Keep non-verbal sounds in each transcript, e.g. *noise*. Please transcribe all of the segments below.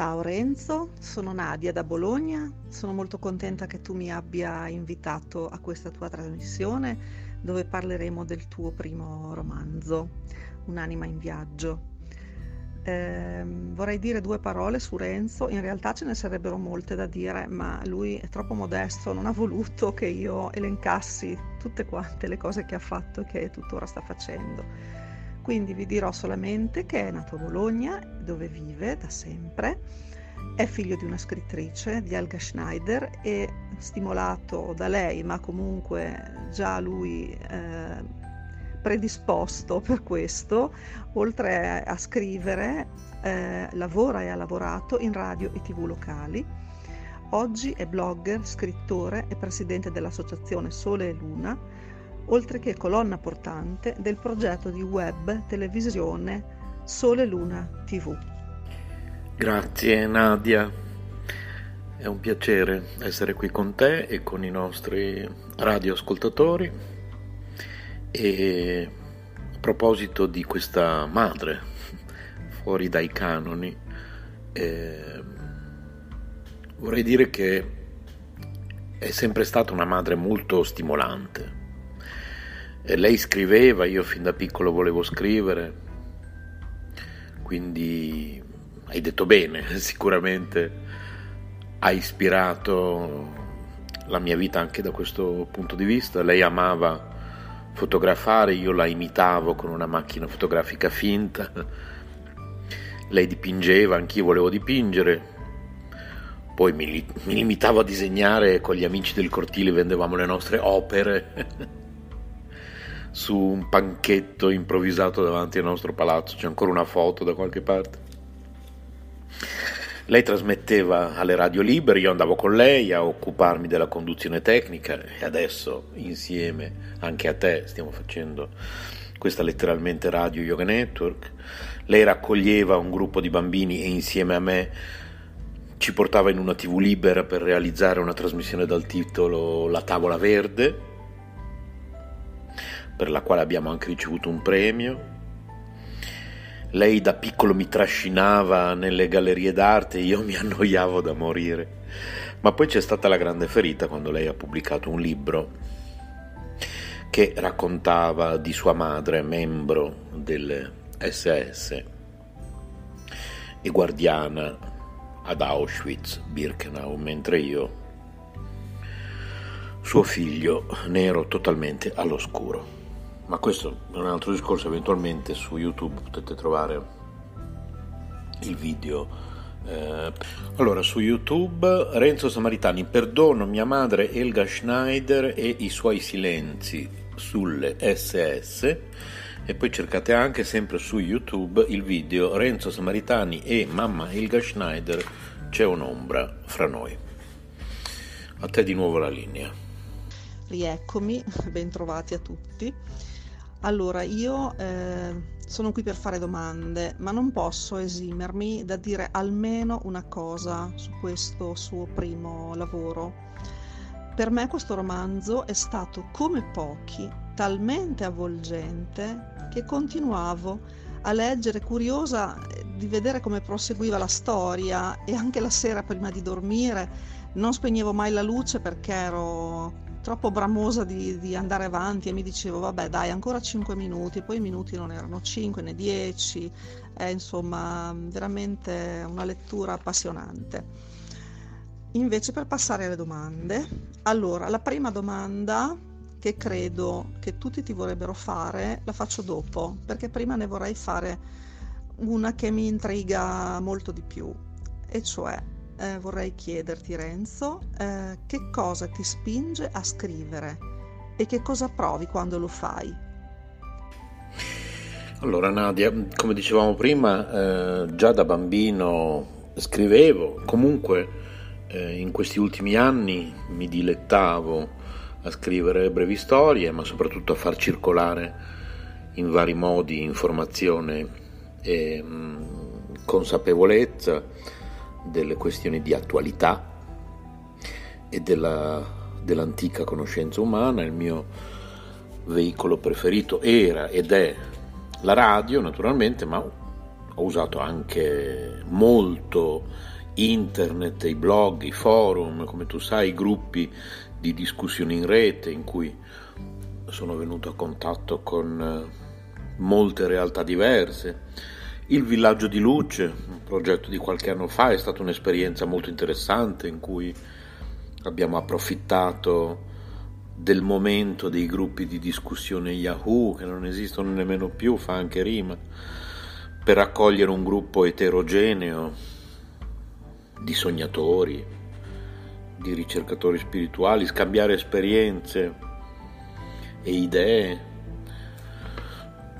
Ciao Renzo, sono Nadia da Bologna, sono molto contenta che tu mi abbia invitato a questa tua trasmissione dove parleremo del tuo primo romanzo, Un'anima in viaggio. Eh, vorrei dire due parole su Renzo, in realtà ce ne sarebbero molte da dire, ma lui è troppo modesto, non ha voluto che io elencassi tutte quante le cose che ha fatto e che tuttora sta facendo. Quindi vi dirò solamente che è nato a Bologna, dove vive da sempre, è figlio di una scrittrice, di Helga Schneider, e stimolato da lei, ma comunque già lui eh, predisposto per questo, oltre a scrivere, eh, lavora e ha lavorato in radio e tv locali. Oggi è blogger, scrittore e presidente dell'associazione Sole e Luna, oltre che colonna portante del progetto di web televisione Sole Luna TV. Grazie Nadia, è un piacere essere qui con te e con i nostri radioascoltatori. E a proposito di questa madre fuori dai canoni, eh, vorrei dire che è sempre stata una madre molto stimolante e lei scriveva, io fin da piccolo volevo scrivere, quindi hai detto bene, *laughs* sicuramente ha ispirato la mia vita anche da questo punto di vista. Lei amava fotografare, io la imitavo con una macchina fotografica finta. Lei dipingeva, anch'io volevo dipingere. Poi mi, mi limitavo a disegnare con gli amici del cortile, vendevamo le nostre opere. *laughs* su un panchetto improvvisato davanti al nostro palazzo, c'è ancora una foto da qualche parte. Lei trasmetteva alle radio libere, io andavo con lei a occuparmi della conduzione tecnica e adesso insieme anche a te stiamo facendo questa letteralmente radio yoga network. Lei raccoglieva un gruppo di bambini e insieme a me ci portava in una tv libera per realizzare una trasmissione dal titolo La tavola verde per la quale abbiamo anche ricevuto un premio. Lei da piccolo mi trascinava nelle gallerie d'arte e io mi *laughs* annoiavo da morire. Ma poi c'è stata la grande ferita quando lei ha pubblicato un libro che raccontava di sua madre, membro del SS e guardiana ad Auschwitz-Birkenau, mentre io, suo figlio, ne ero totalmente all'oscuro ma questo è un altro discorso, eventualmente su YouTube potete trovare il video. Eh, allora, su YouTube Renzo Samaritani, perdono mia madre Elga Schneider e i suoi silenzi sulle SS e poi cercate anche sempre su YouTube il video Renzo Samaritani e mamma Elga Schneider, c'è un'ombra fra noi. A te di nuovo la linea. Rieccomi, *laughs* bentrovati a tutti. Allora, io eh, sono qui per fare domande, ma non posso esimermi da dire almeno una cosa su questo suo primo lavoro. Per me questo romanzo è stato come pochi talmente avvolgente che continuavo a leggere curiosa di vedere come proseguiva la storia e anche la sera prima di dormire non spegnevo mai la luce perché ero troppo bramosa di, di, andare avanti e mi dicevo vabbè dai ancora 5 minuti, poi i minuti non erano 5 né 10, è insomma veramente una lettura appassionante. Invece per passare alle domande, allora la prima domanda che credo che tutti ti vorrebbero fare la faccio dopo, perché prima ne vorrei fare una che mi intriga molto di più, e cioè eh, vorrei chiederti Renzo, eh, che cosa ti spinge a scrivere e che cosa provi quando lo fai? Allora Nadia, come dicevamo prima, eh, già da bambino scrivevo, comunque eh, in questi ultimi anni mi dilettavo a scrivere brevi storie, ma soprattutto a far circolare in vari modi informazione e mh, mm, consapevolezza delle questioni di attualità e della, dell'antica conoscenza umana. Il mio veicolo preferito era ed è la radio, naturalmente, ma ho usato anche molto internet, i blog, i forum, come tu sai, i gruppi di discussioni in rete in cui sono venuto a contatto con eh, molte realtà diverse. Il villaggio di luce, un progetto di qualche anno fa, è stata un'esperienza molto interessante in cui abbiamo approfittato del momento dei gruppi di discussione Yahoo, che non esistono nemmeno più, fa anche rima, per accogliere un gruppo eterogeneo di sognatori, di ricercatori spirituali, scambiare esperienze e idee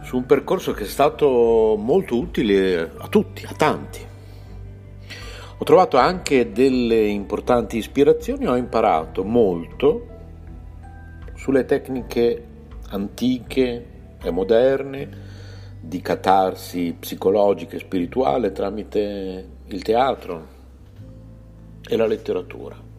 su un percorso che è stato molto utile a tutti, a tanti. Ho trovato anche delle importanti ispirazioni, ho imparato molto sulle tecniche antiche e moderne di catarsi psicologica e spirituale tramite il teatro e la letteratura.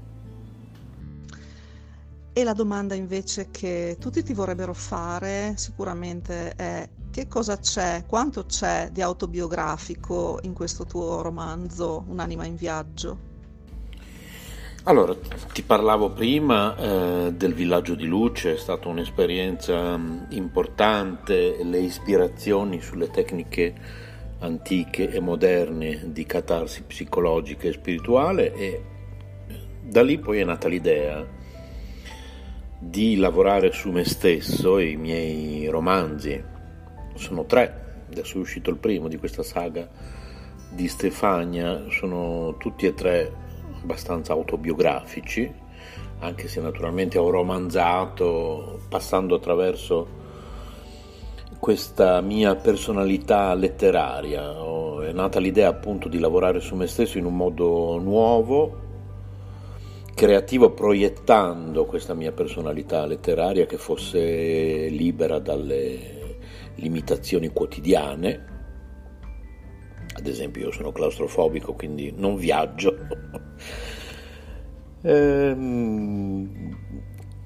E la domanda invece che tutti ti vorrebbero fare sicuramente è che cosa c'è, quanto c'è di autobiografico in questo tuo romanzo Un'anima in viaggio? Allora, ti parlavo prima eh, del villaggio di luce, è stata un'esperienza um, importante, le ispirazioni sulle tecniche antiche e moderne di catarsi psicologica e spirituale e da lì poi è nata l'idea di lavorare su me stesso e i miei romanzi. Sono tre, adesso è uscito il primo di questa saga di Stefania, sono tutti e tre abbastanza autobiografici, anche se naturalmente ho romanzato passando attraverso questa mia personalità letteraria. È nata l'idea appunto di lavorare su me stesso in un modo nuovo, creativo, proiettando questa mia personalità letteraria che fosse libera dalle limitazioni quotidiane. Ad esempio io sono claustrofobico quindi non viaggio. Ehm,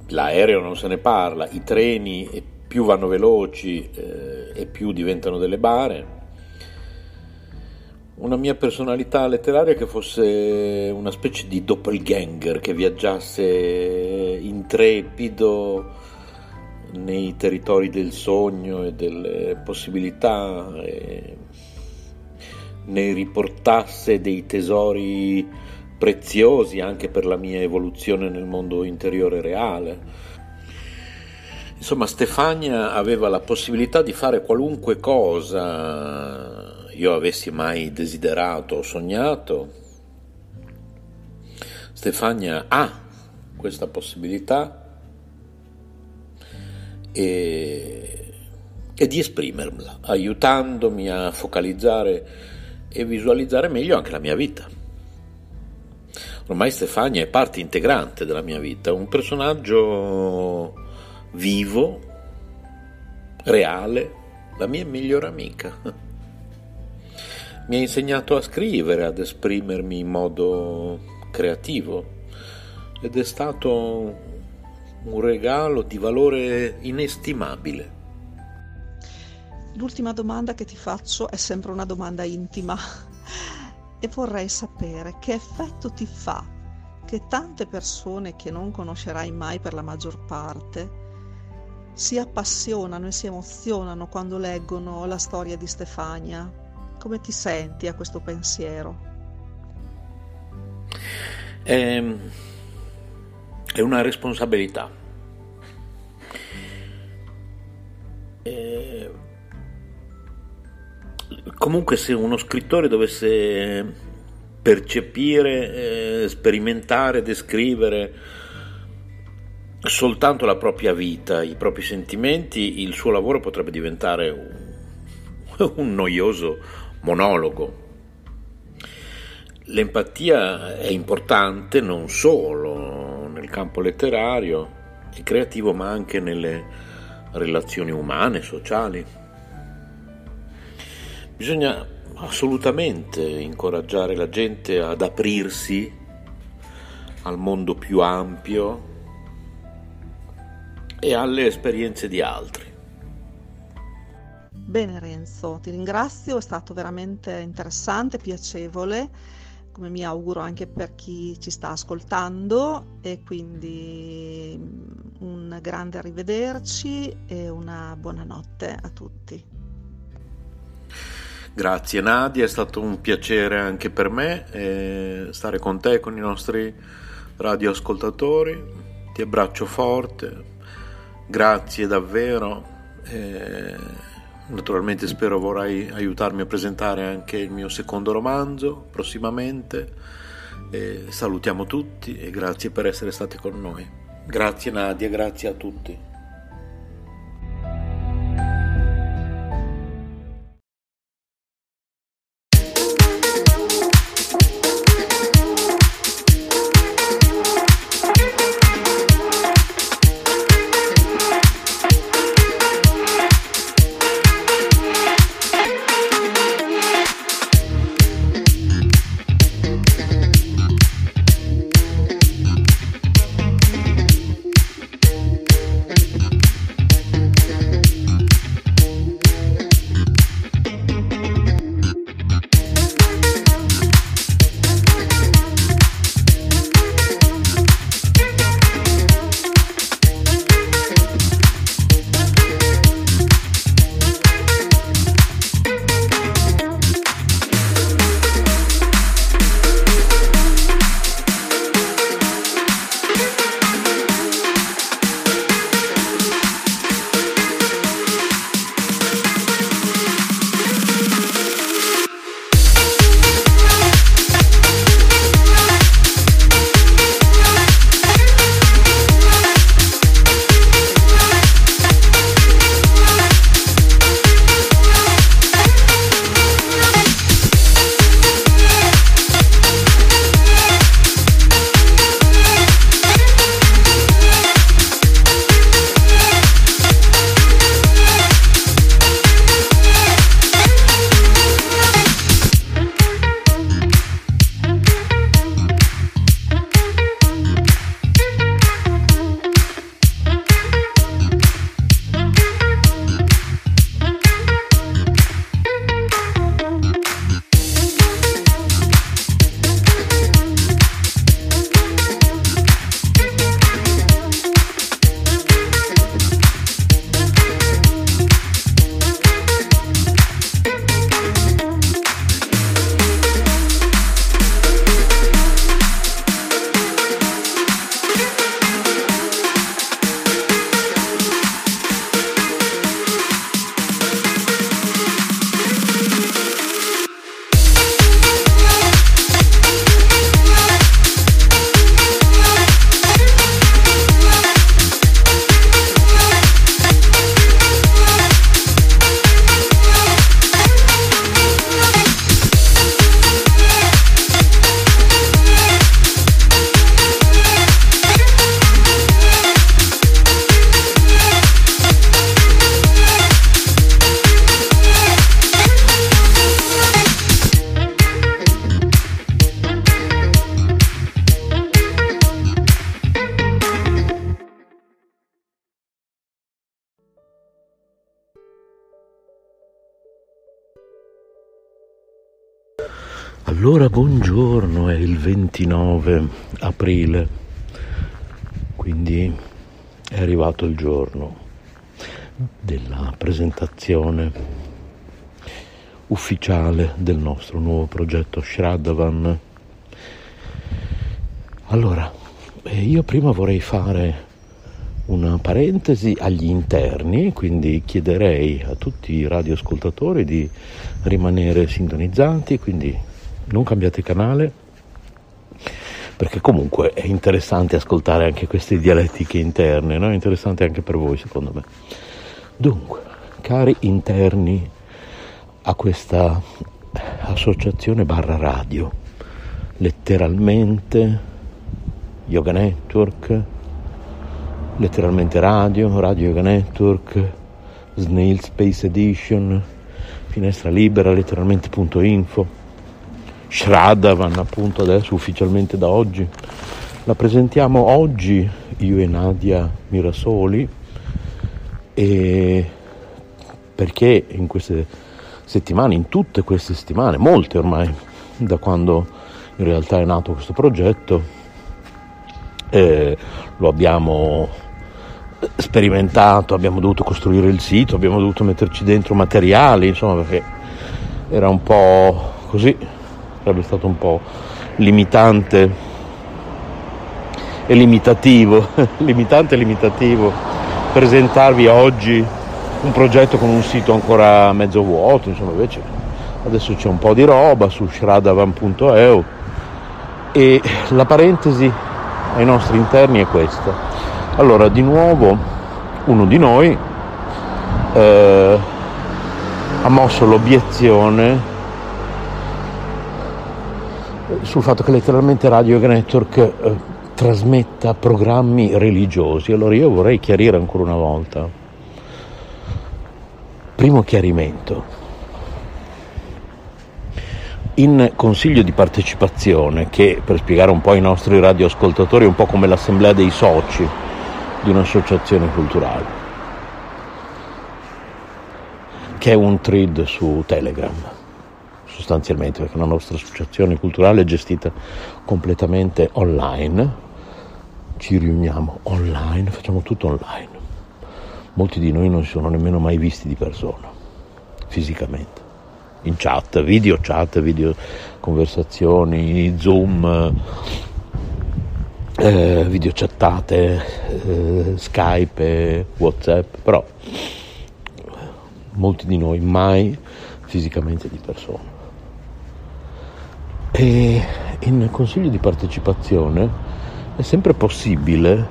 l'aereo non se ne parla i treni più vanno veloci eh, e più diventano delle bare una mia personalità letteraria che fosse una specie di doppelganger che viaggiasse intrepido nei territori del sogno e delle possibilità e ne riportasse dei tesori preziosi anche per la mia evoluzione nel mondo interiore reale. Insomma, Stefania aveva la possibilità di fare qualunque cosa io avessi mai desiderato o sognato. Stefania ha questa possibilità e, e di esprimerla, aiutandomi a focalizzare e visualizzare meglio anche la mia vita. Ormai Stefania è parte integrante della mia vita, un personaggio vivo, reale, la mia migliore amica. Mi ha insegnato a scrivere, ad esprimermi in modo creativo ed è stato un regalo di valore inestimabile. L'ultima domanda che ti faccio è sempre una domanda intima *laughs* e vorrei sapere che effetto ti fa che tante persone che non conoscerai mai per la maggior parte si appassionano e si emozionano quando leggono la storia di Stefania. Come ti senti a questo pensiero? È, è una responsabilità. È comunque se uno scrittore dovesse percepire, eh, sperimentare, descrivere soltanto la propria vita, i propri sentimenti, il suo lavoro potrebbe diventare un, *laughs* un noioso monologo. L'empatia è importante non solo nel campo letterario e creativo, ma anche nelle relazioni umane, sociali. Bisogna assolutamente incoraggiare la gente ad aprirsi al mondo più ampio e alle esperienze di altri. Bene Renzo, ti ringrazio, è stato veramente interessante, piacevole, come mi auguro anche per chi ci sta ascoltando e quindi mm, un grande arrivederci e una buonanotte a tutti. Grazie Nadia, è stato un piacere anche per me eh, stare con te, con i nostri radioascoltatori. Ti abbraccio forte, grazie davvero. Eh, Naturalmente spero vorrai aiutarmi a presentare anche il mio secondo romanzo prossimamente. E salutiamo tutti e grazie per essere stati con noi. Grazie Nadia, grazie a tutti. Buongiorno, è il 29 aprile, quindi è arrivato il giorno della presentazione ufficiale del nostro nuovo progetto Shraddhavan. Allora, eh, io prima vorrei fare una parentesi agli interni, quindi chiederei a tutti i radioascoltatori di rimanere sintonizzati, quindi non cambiate canale perché comunque è interessante ascoltare anche queste dialettiche interne, no? è interessante anche per voi secondo me. Dunque, cari interni a questa associazione barra radio, letteralmente Yoga Network, letteralmente radio, Radio Yoga Network, Snail Space Edition, finestra libera, letteralmente.info Shraddhavan appunto adesso ufficialmente da oggi. La presentiamo oggi io e Nadia Mirasoli e perché in queste settimane, in tutte queste settimane, molte ormai, da quando in realtà è nato questo progetto, eh, lo abbiamo sperimentato, abbiamo dovuto costruire il sito, abbiamo dovuto metterci dentro materiali, insomma, perché era un po' così, sarebbe stato un po' limitante e limitativo, *laughs* limitante e limitativo presentarvi oggi un progetto con un sito ancora mezzo vuoto, insomma invece adesso c'è un po' di roba su shradavan.eu e la parentesi ai nostri interni è questa. Allora, di nuovo, uno di noi eh, ha mosso l'obiezione sul fatto che letteralmente Radio Network eh, trasmetta programmi religiosi. Allora io vorrei chiarire ancora una volta. Primo chiarimento. In consiglio di partecipazione, che per spiegare un po' ai nostri radioascoltatori è un po' come l'assemblea dei soci di un'associazione culturale, che è un thread su Telegram sostanzialmente, perché la nostra associazione culturale è gestita completamente online, ci riuniamo online, facciamo tutto online. Molti di noi non si sono nemmeno mai visti di persona, fisicamente, in chat, video chat, video conversazioni, Zoom, eh, video chattate, eh, Skype, Whatsapp, però molti di noi mai fisicamente di persona. E in consiglio di partecipazione è sempre possibile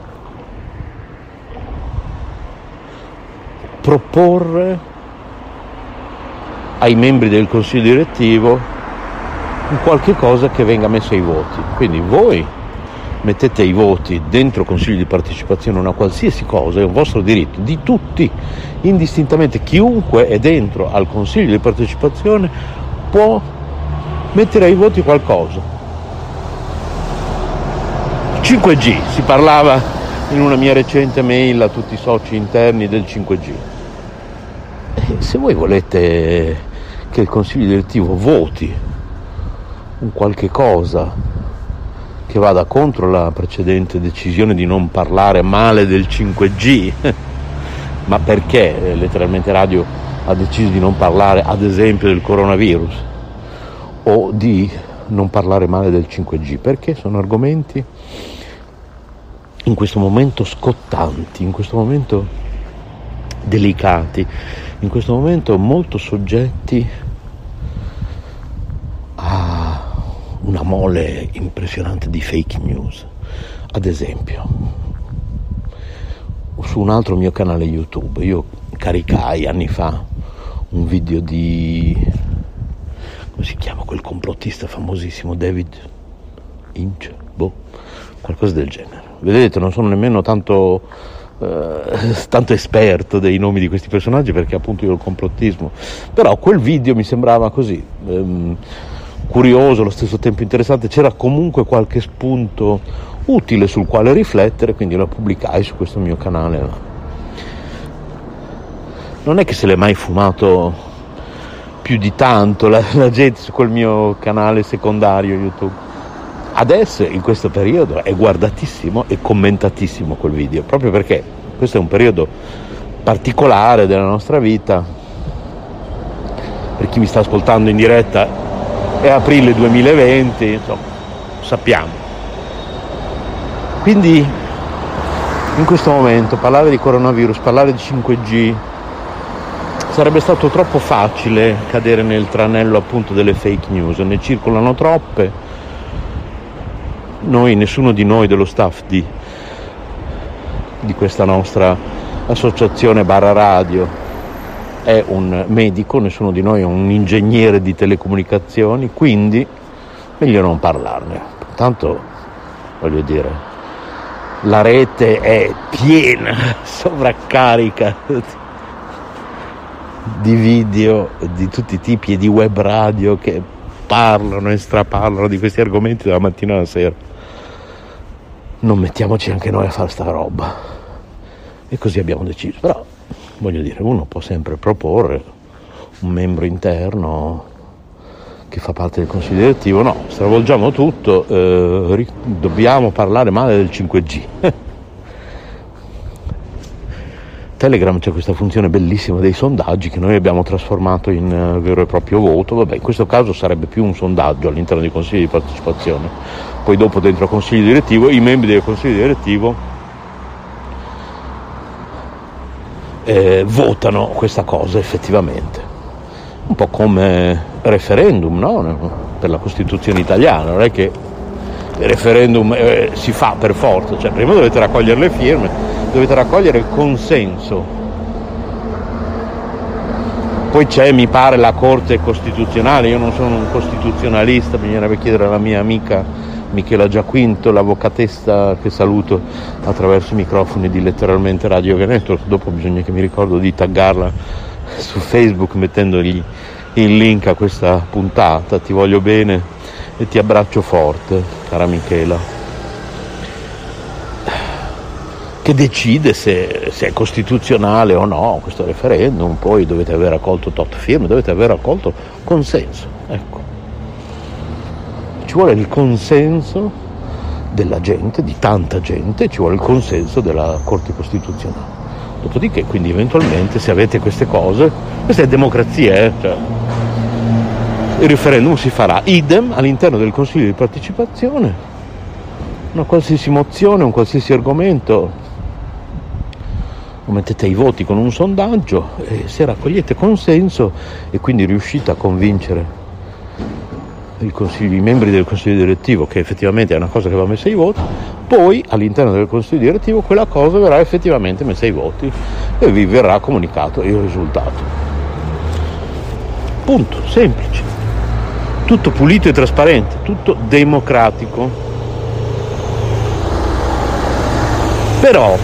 proporre ai membri del consiglio direttivo qualche cosa che venga messo ai voti. Quindi voi mettete i voti dentro consiglio di partecipazione una qualsiasi cosa, è un vostro diritto, di tutti, indistintamente, chiunque è dentro al consiglio di partecipazione può mettere ai voti qualcosa 5G, si parlava in una mia recente mail a tutti i soci interni del 5G. E se voi volete che il consiglio direttivo voti un qualche cosa che vada contro la precedente decisione di non parlare male del 5G, *laughs* ma perché eh, letteralmente Radio ha deciso di non parlare ad esempio del coronavirus o di non parlare male del 5G? Perché sono argomenti in questo momento scottanti, in questo momento delicati, in questo momento molto soggetti a una mole impressionante di fake news. Ad esempio, su un altro mio canale YouTube io caricai anni fa un video di come si chiama quel complottista famosissimo David Inch, boh, qualcosa del genere. Vedete non sono nemmeno tanto, eh, *laughs* tanto esperto dei nomi di questi personaggi perché appunto io ho il complottismo, però quel video mi sembrava così ehm, curioso, allo stesso tempo interessante, c'era comunque qualche spunto utile sul quale riflettere, quindi lo pubblicai su questo mio canale. Non è che se l'è mai fumato più di tanto la, la gente su quel mio canale secondario YouTube Adesso in questo periodo è guardatissimo e commentatissimo quel video, proprio perché questo è un periodo particolare della nostra vita. Per chi mi sta ascoltando in diretta è aprile 2020, insomma, sappiamo. Quindi in questo momento parlare di coronavirus, parlare di 5G, sarebbe stato troppo facile cadere nel tranello appunto delle fake news, ne circolano troppe. Noi, nessuno di noi dello staff di, di questa nostra associazione Barra Radio è un medico, nessuno di noi è un ingegnere di telecomunicazioni, quindi meglio non parlarne. Tanto, voglio dire, la rete è piena, *laughs* sovraccarica di video di tutti i tipi e di web radio che parlano e straparlano di questi argomenti dalla mattina alla sera non mettiamoci anche noi a fare sta roba. E così abbiamo deciso. Però voglio dire, uno può sempre proporre un membro interno che fa parte del consiglio direttivo, no, stravolgiamo tutto, eh, dobbiamo parlare male del 5G. *laughs* Telegram c'è questa funzione bellissima dei sondaggi che noi abbiamo trasformato in uh, vero e proprio voto, vabbè in questo caso sarebbe più un sondaggio all'interno dei consigli di partecipazione, poi dopo dentro consiglio direttivo i membri del consiglio direttivo eh, votano questa cosa effettivamente, un po' come referendum no? per la Costituzione italiana, non è che referendum eh, si fa per forza, cioè prima dovete raccogliere le firme, dovete raccogliere il consenso. Poi c'è, mi pare, la Corte Costituzionale, io non sono un costituzionalista, bisognerebbe chiedere alla mia amica Michela Giaquinto, l'avvocatessa che saluto attraverso i microfoni di letteralmente Radio Veneto, dopo bisogna che mi ricordo di taggarla su Facebook mettendogli il link a questa puntata, ti voglio bene e ti abbraccio forte, cara Michela, che decide se, se, è costituzionale o no questo referendum, poi dovete aver raccolto tot firme, dovete aver raccolto consenso. Ecco. Ci vuole il consenso della gente, di tanta gente, ci vuole il consenso della Corte Costituzionale. Dopodiché, quindi eventualmente, se avete queste cose, questa è democrazia, eh? cioè, il referendum si farà. Idem all'interno del Consiglio di partecipazione, una qualsiasi mozione, un qualsiasi argomento, lo mettete ai voti con un sondaggio e se raccogliete consenso e quindi riuscite a convincere i membri del consiglio direttivo che effettivamente è una cosa che va messa ai voti, poi all'interno del consiglio direttivo quella cosa verrà effettivamente messa ai voti e vi verrà comunicato il risultato. Punto, semplice tutto pulito e trasparente, tutto democratico. Però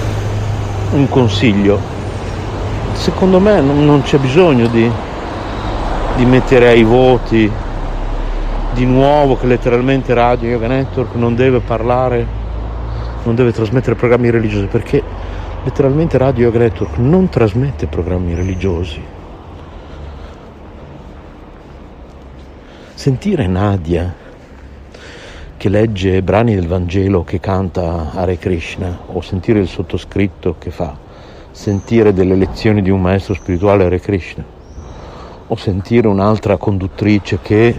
un consiglio, secondo me non c'è bisogno di, di mettere ai voti di nuovo che letteralmente Radio Yoga Network non deve parlare, non deve trasmettere programmi religiosi, perché letteralmente Radio Yoga Network non trasmette programmi religiosi Sentire Nadia che legge brani del Vangelo che canta Hare Krishna o sentire il sottoscritto che fa, sentire delle lezioni di un maestro spirituale Hare Krishna. O sentire un'altra conduttrice che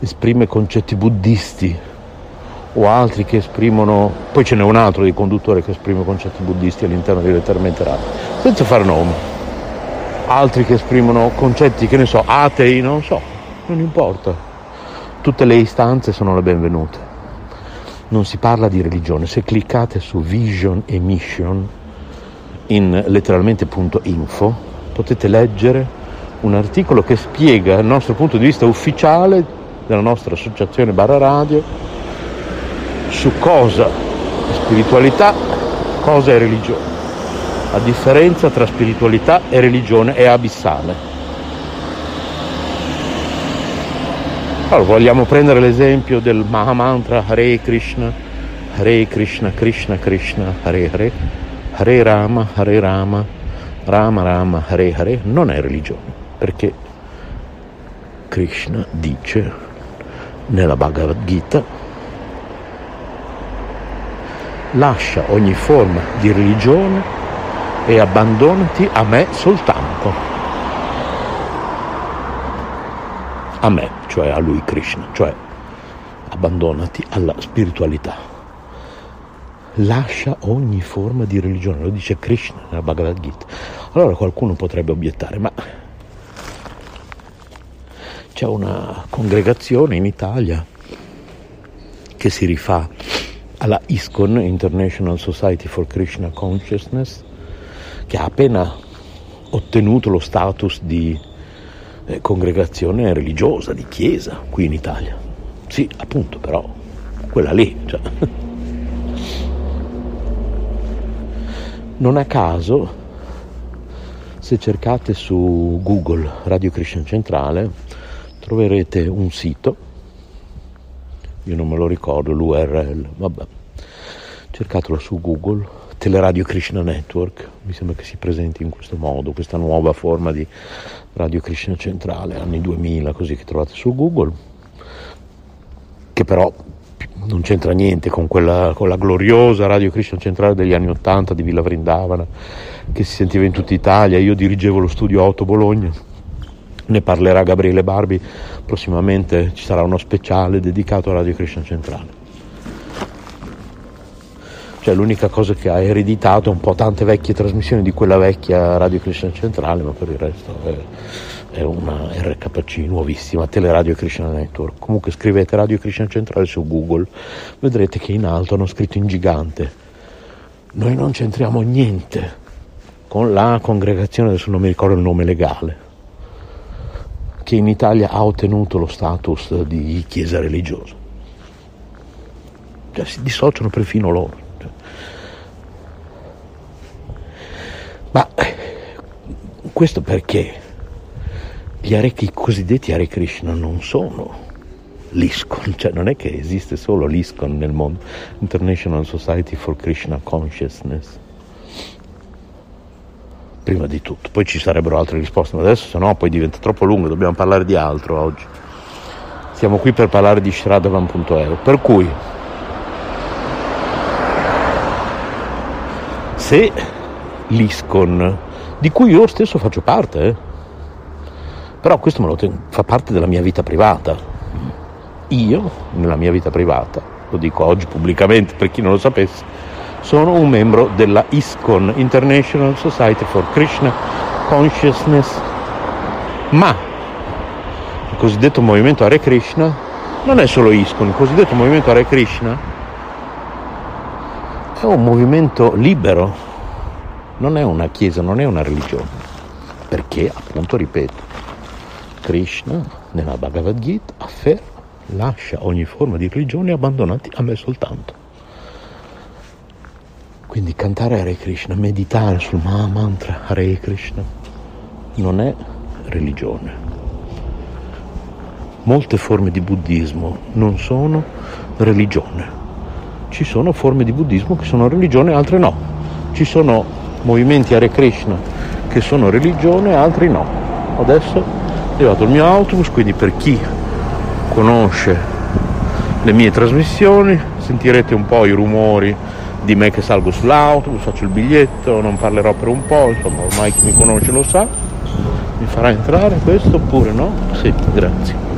esprime concetti buddisti o altri che esprimono, poi ce n'è un altro di conduttore che esprime concetti buddisti all'interno di letteralmente radio, senza fare nomi, altri che esprimono concetti che ne so, atei, non so, non importa. Tutte le istanze sono le benvenute. Non si parla di religione. Se cliccate su Vision e Mission in letteralmente.info potete leggere un articolo che spiega il nostro punto di vista ufficiale della nostra associazione Barra Radio su cosa è spiritualità, cosa è religione. La differenza tra spiritualità e religione è abissale. Allora, vogliamo prendere l'esempio del Mahamantra Hare Krishna, Hare Krishna, Krishna Krishna, Hare Hare, Hare Rama, Hare Rama, Rama Rama, Hare Hare, non è religione, perché Krishna dice nella Bhagavad Gita lascia ogni forma di religione e abbandonati a me soltanto. A me cioè a lui Krishna, cioè abbandonati alla spiritualità. Lascia ogni forma di religione, lo dice Krishna nella Bhagavad Gita. Allora qualcuno potrebbe obiettare, ma c'è una congregazione in Italia che si rifà alla ISKCON, International Society for Krishna Consciousness, che ha appena ottenuto lo status di eh, congregazione religiosa, di chiesa qui in Italia. Sì, appunto, però quella lì. Cioè. Non a caso, se cercate su Google Radio Christian Centrale, troverete un sito, io non me lo ricordo, l'URL, vabbè. cercatelo su Google, Teleradio Krishna Network, mi sembra che si presenti in questo modo, questa nuova forma di Radio Krishna centrale, anni 2000, così che trovate su Google, che però non c'entra niente con quella, con la gloriosa Radio Krishna centrale degli anni 80 di Villa Vrindavana, che si sentiva in tutta Italia, io dirigevo lo studio 8 Bologna, ne parlerà Gabriele Barbi, prossimamente. Ci sarà uno speciale dedicato a Radio Krishna centrale cioè l'unica cosa che ha ereditato è un po' tante vecchie trasmissioni di quella vecchia Radio Krishna Centrale, ma per il resto è, è una RKC nuovissima, Teleradio Krishna Network. Comunque scrivete Radio Krishna Centrale su Google, vedrete che in alto hanno scritto in gigante. Noi non c'entriamo niente con la congregazione, adesso non mi ricordo il nome legale, che in Italia ha ottenuto lo status di chiesa religiosa. Cioè, si dissociano perfino loro. Ma questo perché gli Hare, i cosiddetti Hare Krishna non sono l'ISKCON, *laughs* cioè non è che esiste solo l'ISKCON nel mondo, International Society for Krishna Consciousness. Prima di tutto, poi ci sarebbero altre risposte, ma adesso se no poi diventa troppo lungo, dobbiamo parlare di altro oggi. Siamo qui per parlare di Shradavan.eu, per cui se l'ISCON, di cui io stesso faccio parte, eh. però questo ten- fa parte della mia vita privata. Io, nella mia vita privata, lo dico oggi pubblicamente per chi non lo sapesse, sono un membro della ISCON, International Society for Krishna Consciousness, ma il cosiddetto movimento Hare Krishna non è solo ISCON, il cosiddetto movimento Hare Krishna è un movimento libero, non è una chiesa, non è una religione, perché appunto, ripeto, Krishna nella Bhagavad Gita afferma lascia ogni forma di religione abbandonati a me soltanto. Quindi cantare Hare Krishna, meditare sul mantra Hare Krishna non è religione. Molte forme di buddismo non sono religione. Ci sono forme di buddismo che sono religione, altre no. Ci sono movimenti Hare Krishna che sono religione, altri no. Adesso è arrivato il mio autobus, quindi per chi conosce le mie trasmissioni sentirete un po' i rumori di me che salgo sull'autobus, faccio il biglietto, non parlerò per un po', insomma ormai chi mi conosce lo sa. Mi farà entrare questo oppure no? Sì, grazie.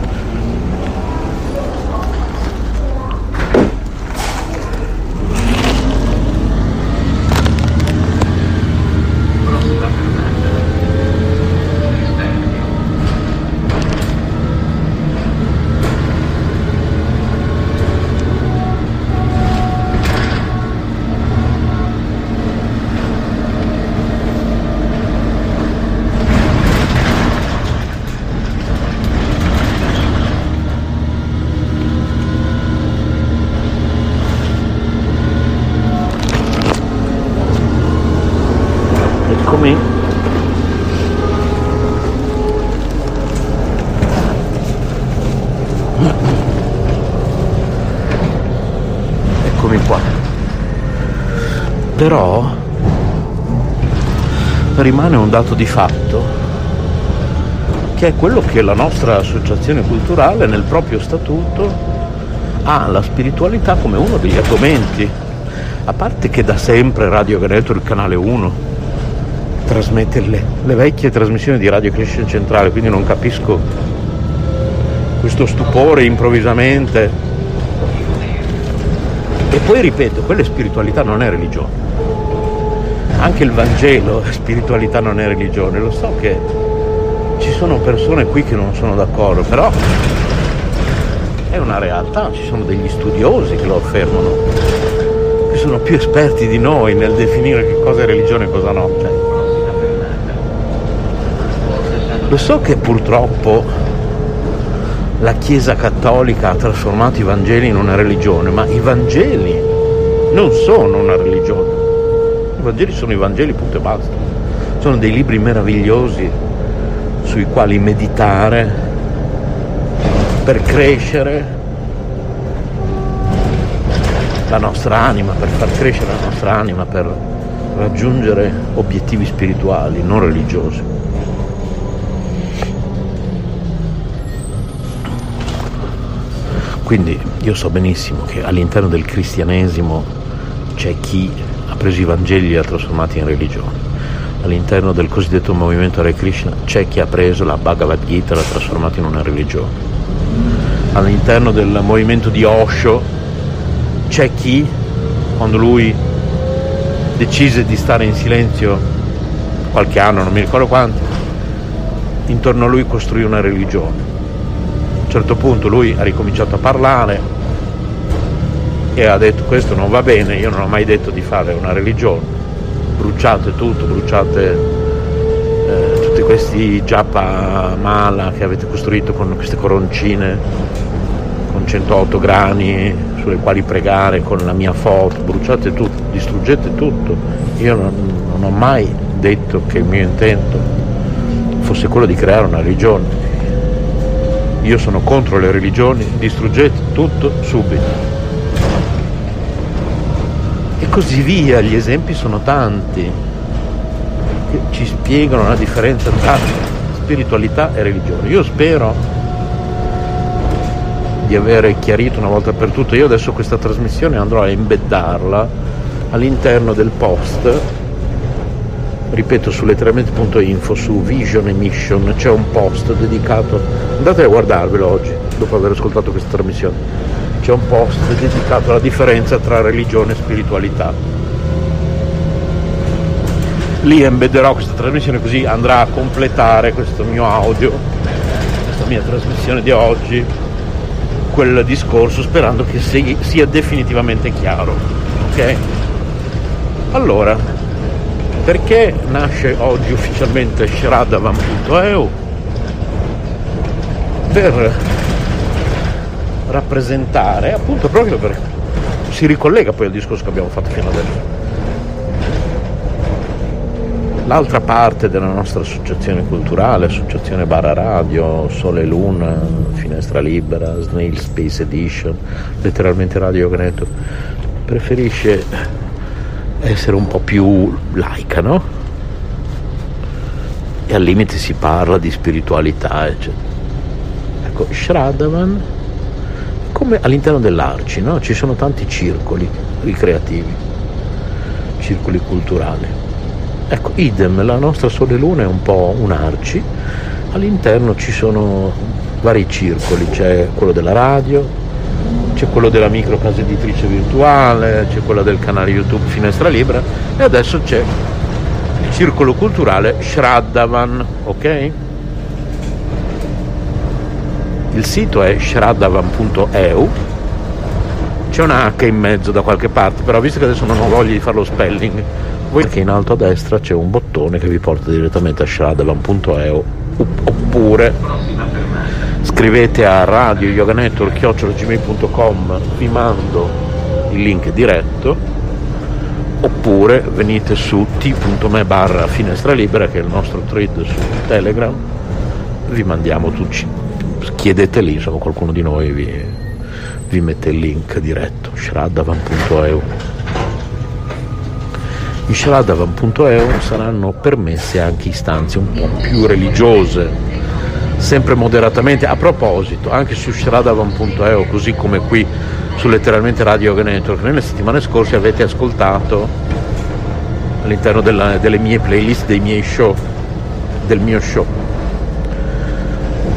Però rimane un dato di fatto che è quello che la nostra associazione culturale nel proprio statuto ha la spiritualità come uno degli argomenti. A parte che da sempre Radio Veneto, il canale 1, trasmette le, le vecchie trasmissioni di Radio Christian Centrale, quindi non capisco questo stupore improvvisamente. E poi ripeto, quella spiritualità non è religione anche il Vangelo, spiritualità non è religione, lo so che ci sono persone qui che non sono d'accordo, però è una realtà, ci sono degli studiosi che lo affermano, che sono più esperti di noi nel definire che cosa è religione e cosa no. Cioè, lo so che purtroppo la Chiesa cattolica ha trasformato i Vangeli in una religione, ma i Vangeli non sono una religione. I Vangeli sono i Vangeli, punto e basta. Sono dei libri meravigliosi sui quali meditare per crescere la nostra anima, per far crescere la nostra anima, per raggiungere obiettivi spirituali, non religiosi. Quindi io so benissimo che all'interno del cristianesimo c'è chi preso i Vangeli e li ha trasformati in religione. All'interno del cosiddetto movimento Hare Krishna c'è chi ha preso la Bhagavad Gita e l'ha trasformata in una religione. All'interno del movimento di Osho c'è chi, quando lui decise di stare in silenzio qualche anno, non mi ricordo quanto, intorno a lui costruì una religione. A un certo punto lui ha ricominciato a parlare e ha detto questo non va bene, io non ho mai detto di fare una religione, bruciate tutto, bruciate eh, tutti questi giappa mala che avete costruito con queste coroncine con 108 grani sulle quali pregare con la mia foto, bruciate tutto, distruggete tutto. Io non, non ho mai detto che il mio intento fosse quello di creare una religione. Io sono contro le religioni, distruggete tutto subito. Così via, gli esempi sono tanti che ci spiegano la differenza tra spiritualità e religione. Io spero di avere chiarito una volta per tutte. Io adesso questa trasmissione andrò a embeddarla all'interno del post, ripeto su letteralmente.info, su Vision e Mission, c'è un post dedicato, andate a guardarvelo oggi, dopo aver ascoltato questa trasmissione, c'è un post dedicato alla differenza tra religione e spiritualità. Lì embedderò questa trasmissione così andrà a completare questo mio audio, questa mia trasmissione di oggi quel discorso sperando che sia definitivamente chiaro. Ok? Allora, perché nasce oggi ufficialmente Shradavan.eu? Per rappresentare, appunto proprio per si ricollega poi al discorso che abbiamo fatto fino adesso L'altra parte della nostra associazione culturale, Associazione Barra Radio, Sole e Luna, Finestra Libera, Snail Space Edition, letteralmente Radio Gneto, preferisce essere un po' più laica, no? E al limite si parla di spiritualità, eccetera. Ecco, Shradavan, come all'interno dell'Arci, no? Ci sono tanti circoli ricreativi, circoli culturali Ecco, idem, la nostra Sole Luna è un po' un arci, all'interno ci sono vari circoli, c'è quello della radio, c'è quello della micro casa editrice virtuale, c'è quello del canale YouTube Finestra Libera e adesso c'è il circolo culturale Shraddavan, ok? Il sito è shraddavan.eu c'è una H in mezzo da qualche parte, però visto che adesso non ho voglia di fare lo spelling, voi che in alto a destra c'è un bottone che vi porta direttamente a shradevan.eu oppure scrivete a radio yoga network.gmail.com vi mando il link diretto oppure venite su t.me barra finestra libera che è il nostro thread su telegram vi mandiamo tutti chiedete lì insomma qualcuno di noi vi, vi mette il link diretto. Shraddavan.eu in sharadavan.eu saranno permesse anche istanze un po' più religiose, sempre moderatamente. A proposito, anche su sharadavan.eu, così come qui su letteralmente Radio Network, nelle settimane scorse avete ascoltato all'interno della, delle mie playlist, dei miei show, del mio show,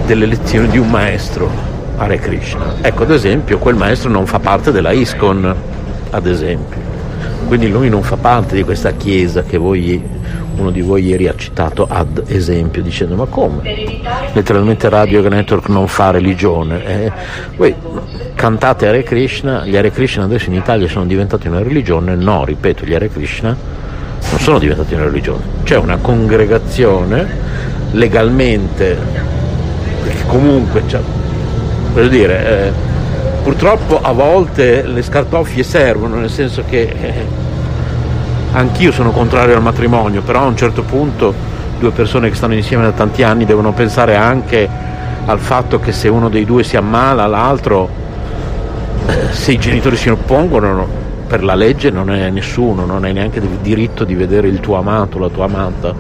delle lezioni di un maestro, Hare Krishna. Ecco, ad esempio, quel maestro non fa parte della ISKCON, ad esempio quindi lui non fa parte di questa chiesa che voi, uno di voi ieri ha citato ad esempio, dicendo ma come? Letteralmente Radio Network non fa religione. Eh, voi cantate Hare Krishna, gli Hare Krishna adesso in Italia sono diventati una religione? No, ripeto, gli Hare Krishna non sono diventati una religione. C'è una congregazione legalmente, comunque, cioè, voglio dire... Eh, Purtroppo a volte le scartoffie servono, nel senso che eh, anch'io sono contrario al matrimonio, però a un certo punto due persone che stanno insieme da tanti anni devono pensare anche al fatto che se uno dei due si ammala, l'altro, eh, se i genitori si oppongono, per la legge non è nessuno, non hai neanche diritto di vedere il tuo amato, la tua amata.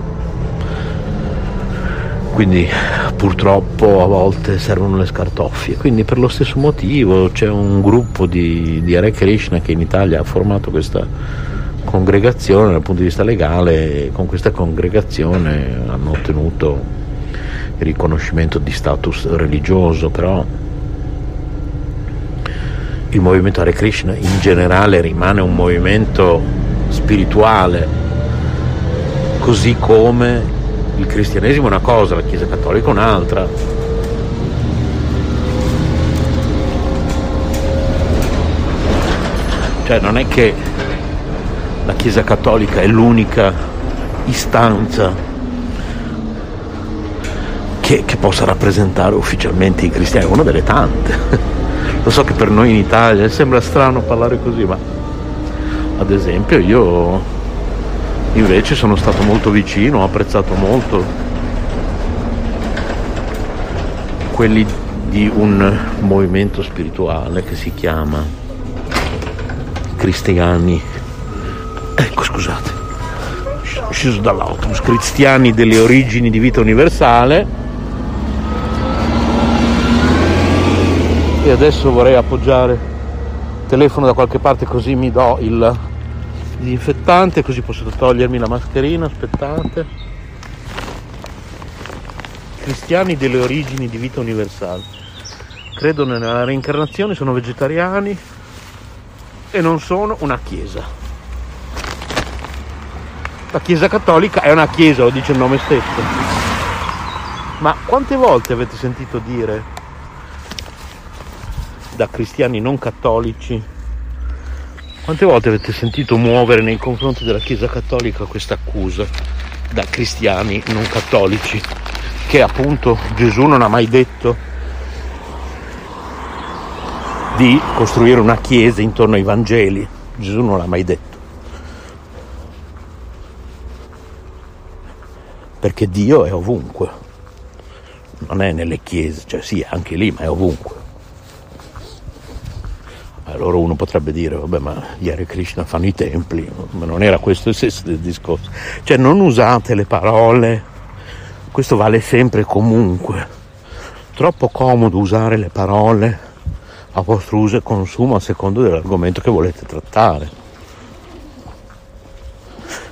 Quindi purtroppo a volte servono le scartoffie. Quindi per lo stesso motivo c'è un gruppo di, di Hare Krishna che in Italia ha formato questa congregazione dal punto di vista legale con questa congregazione hanno ottenuto il riconoscimento di status religioso, però il movimento Hare Krishna in generale rimane un movimento spirituale, così come il cristianesimo è una cosa, la Chiesa cattolica un'altra. Cioè non è che la Chiesa cattolica è l'unica istanza che, che possa rappresentare ufficialmente i cristiani, è una delle tante. *laughs* Lo so che per noi in Italia sembra strano parlare così, ma ad esempio io invece sono stato molto vicino, ho apprezzato molto quelli di un movimento spirituale che si chiama Cristiani. Ecco, scusate, sceso dall'autobus, Cristiani delle origini di vita universale. E adesso vorrei appoggiare il telefono da qualche parte così mi do il disinfettante così posso togliermi la mascherina aspettate cristiani delle origini di vita universale. Credono nella reincarnazione sono vegetariani e non sono una chiesa. La chiesa cattolica è una chiesa lo dice il nome stesso. Ma quante volte avete sentito dire da cristiani non cattolici. Quante volte avete sentito muovere nei confronti della Chiesa cattolica questa accusa da cristiani non cattolici? Che appunto Gesù non ha mai detto di costruire una chiesa intorno ai Vangeli. Gesù non l'ha mai detto. Perché Dio è ovunque, non è nelle chiese, cioè sì, anche lì, ma è ovunque. Allora uno potrebbe dire, vabbè, ma gli Hare Krishna fanno i templi, ma non era questo il senso del discorso. Cioè non usate le parole, questo vale sempre e comunque. Troppo comodo usare le parole a vostro uso e consumo a secondo dell'argomento che volete trattare.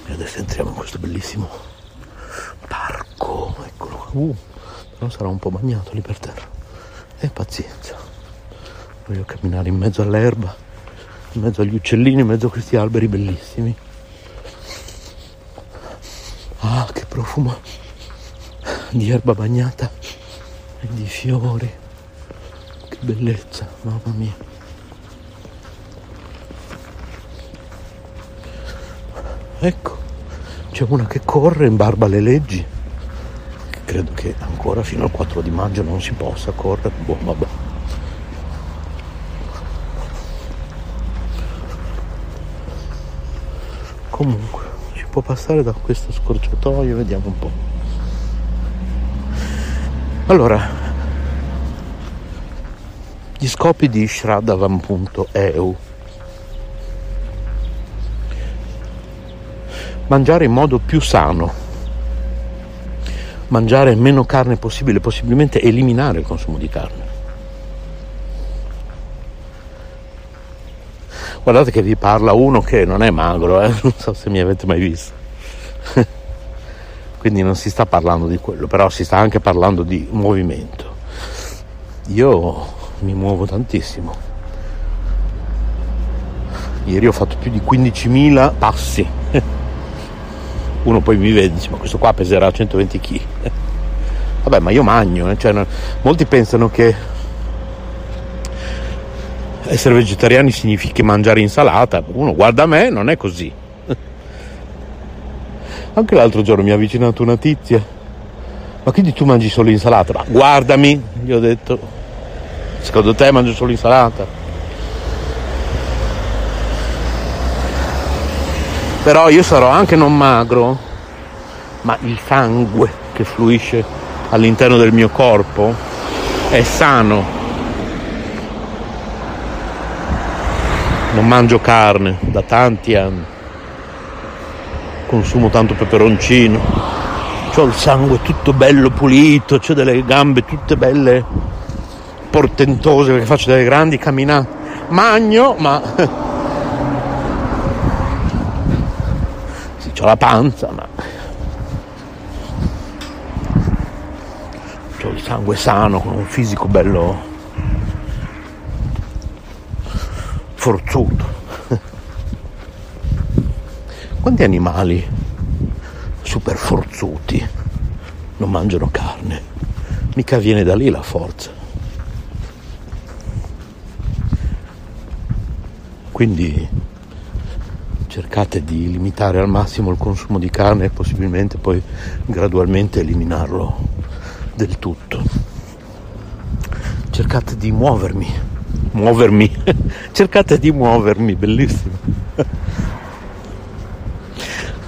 E adesso entriamo in questo bellissimo parco, eccolo qua. Uh, però sarà un po' bagnato lì per terra. E pazienza. Voglio camminare in mezzo all'erba, in mezzo agli uccellini, in mezzo a questi alberi bellissimi. Ah, che profumo di erba bagnata e di fiori. Che bellezza, mamma mia. Ecco, c'è una che corre in barba alle leggi. Credo che ancora fino al 4 di maggio non si possa correre. Boh, vabbè. comunque ci può passare da questo scorciatoio vediamo un po' allora gli scopi di Shraddhavan.eu mangiare in modo più sano. Mangiare meno carne possibile possibilmente eliminare il consumo di carne Guardate che vi parla uno che non è magro, eh? *laughs* non so se mi avete mai visto. *laughs* Quindi non si sta parlando di quello, però si sta anche parlando di movimento. Io mi muovo tantissimo. Ieri ho fatto più di 15.000 passi. *laughs* Uno poi mi vede e dice ma questo qua peserà 120 kg. Vabbè ma io magno, eh? cioè, molti pensano che essere vegetariani significa mangiare insalata. Uno guarda me, non è così. *laughs* Anche l'altro giorno mi ha avvicinato una tizia. Ma quindi tu mangi solo insalata? Ma guardami, gli ho detto. Secondo te mangio solo insalata? Però io sarò anche non magro, ma il sangue che fluisce all'interno del mio corpo è sano non mangio carne da tanti anni, consumo tanto peperoncino, ho il sangue tutto bello pulito, ho delle gambe tutte belle portentose perché faccio delle grandi camminate. Magno, ma *laughs* sì, ho la panza, ma ho il sangue sano, con un fisico bello forzuto. Quanti animali super forzuti non mangiano carne? Mica viene da lì la forza. Quindi cercate di limitare al massimo il consumo di carne e possibilmente poi gradualmente eliminarlo del tutto. Cercate di muovermi muovermi, *laughs* cercate di muovermi, bellissimo. *laughs*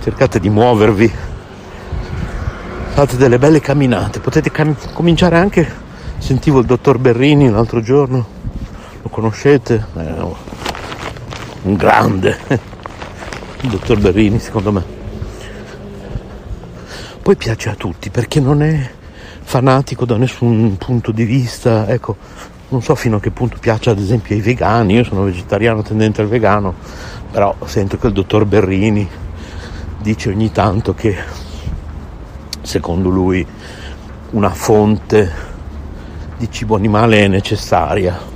cercate di muovervi, fate delle belle camminate, potete cam- cominciare anche, sentivo il dottor Berrini l'altro giorno, lo conoscete? È un grande, *laughs* il dottor Berrini secondo me. Poi piace a tutti perché non è fanatico da nessun punto di vista, ecco, non so fino a che punto piace ad esempio ai vegani, io sono vegetariano tendente al vegano, però sento che il dottor Berrini dice ogni tanto che secondo lui una fonte di cibo animale è necessaria.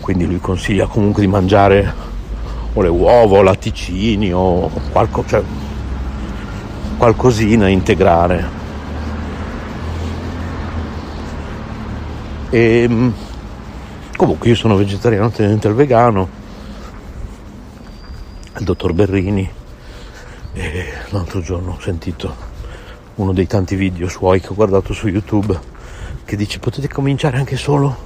Quindi lui consiglia comunque di mangiare o le uova o latticini o qualco, cioè, qualcosina integrare. E, ehm, comunque io sono vegetariano tenente al vegano, il dottor Berrini, e l'altro giorno ho sentito uno dei tanti video suoi che ho guardato su YouTube che dice potete cominciare anche solo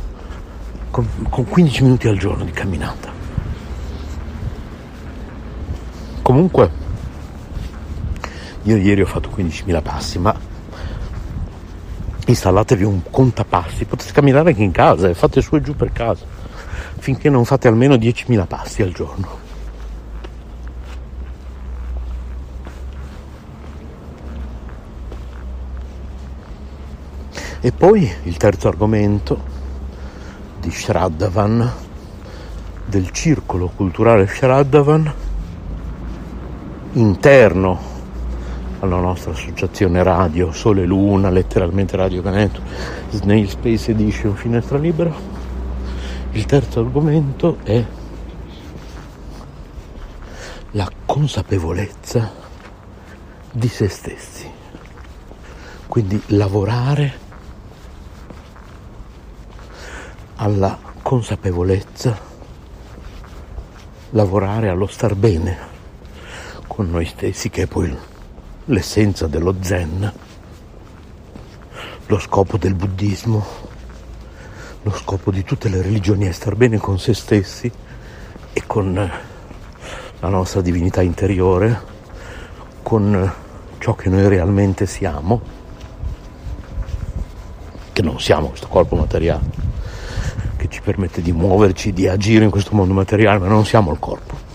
con, con 15 minuti al giorno di camminata. Comunque, io ieri ho fatto 15.000 passi, ma installatevi un contapassi, potete camminare anche in casa e fate su e giù per casa, finché non fate almeno 10.000 passi al giorno. E poi il terzo argomento di Shraddavan, del circolo culturale Shraddavan, interno alla nostra associazione radio Sole Luna, letteralmente Radio Caneto, Snail Space Edition, Finestra Libera. Il terzo argomento è la consapevolezza di se stessi. Quindi lavorare alla consapevolezza, lavorare allo star bene con noi stessi, che è poi l'essenza dello zen, lo scopo del buddismo, lo scopo di tutte le religioni è star bene con se stessi e con la nostra divinità interiore, con ciò che noi realmente siamo, che non siamo questo corpo materiale, che ci permette di muoverci, di agire in questo mondo materiale, ma non siamo il corpo.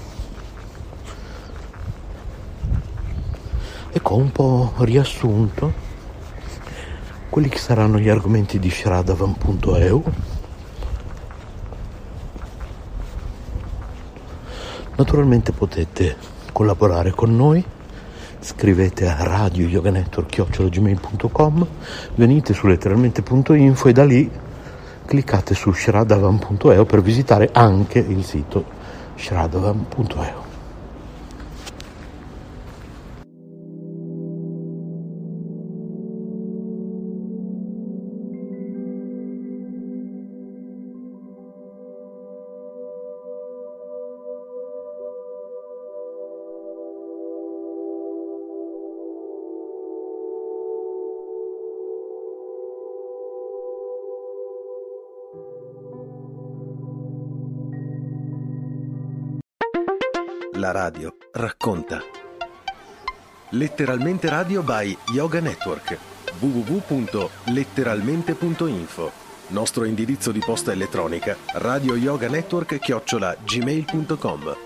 Ecco un po' riassunto quelli che saranno gli argomenti di Shradavan.eu. Naturalmente potete collaborare con noi, scrivete a radioyoganetwork.gmail.com, venite su letteralmente.info e da lì cliccate su shradavan.eu per visitare anche il sito shradavan.eu. radio racconta. Letteralmente radio by Yoga Network. www.letteralmente.info Nostro indirizzo di posta elettronica radioyoganetwork chiocciola gmail.com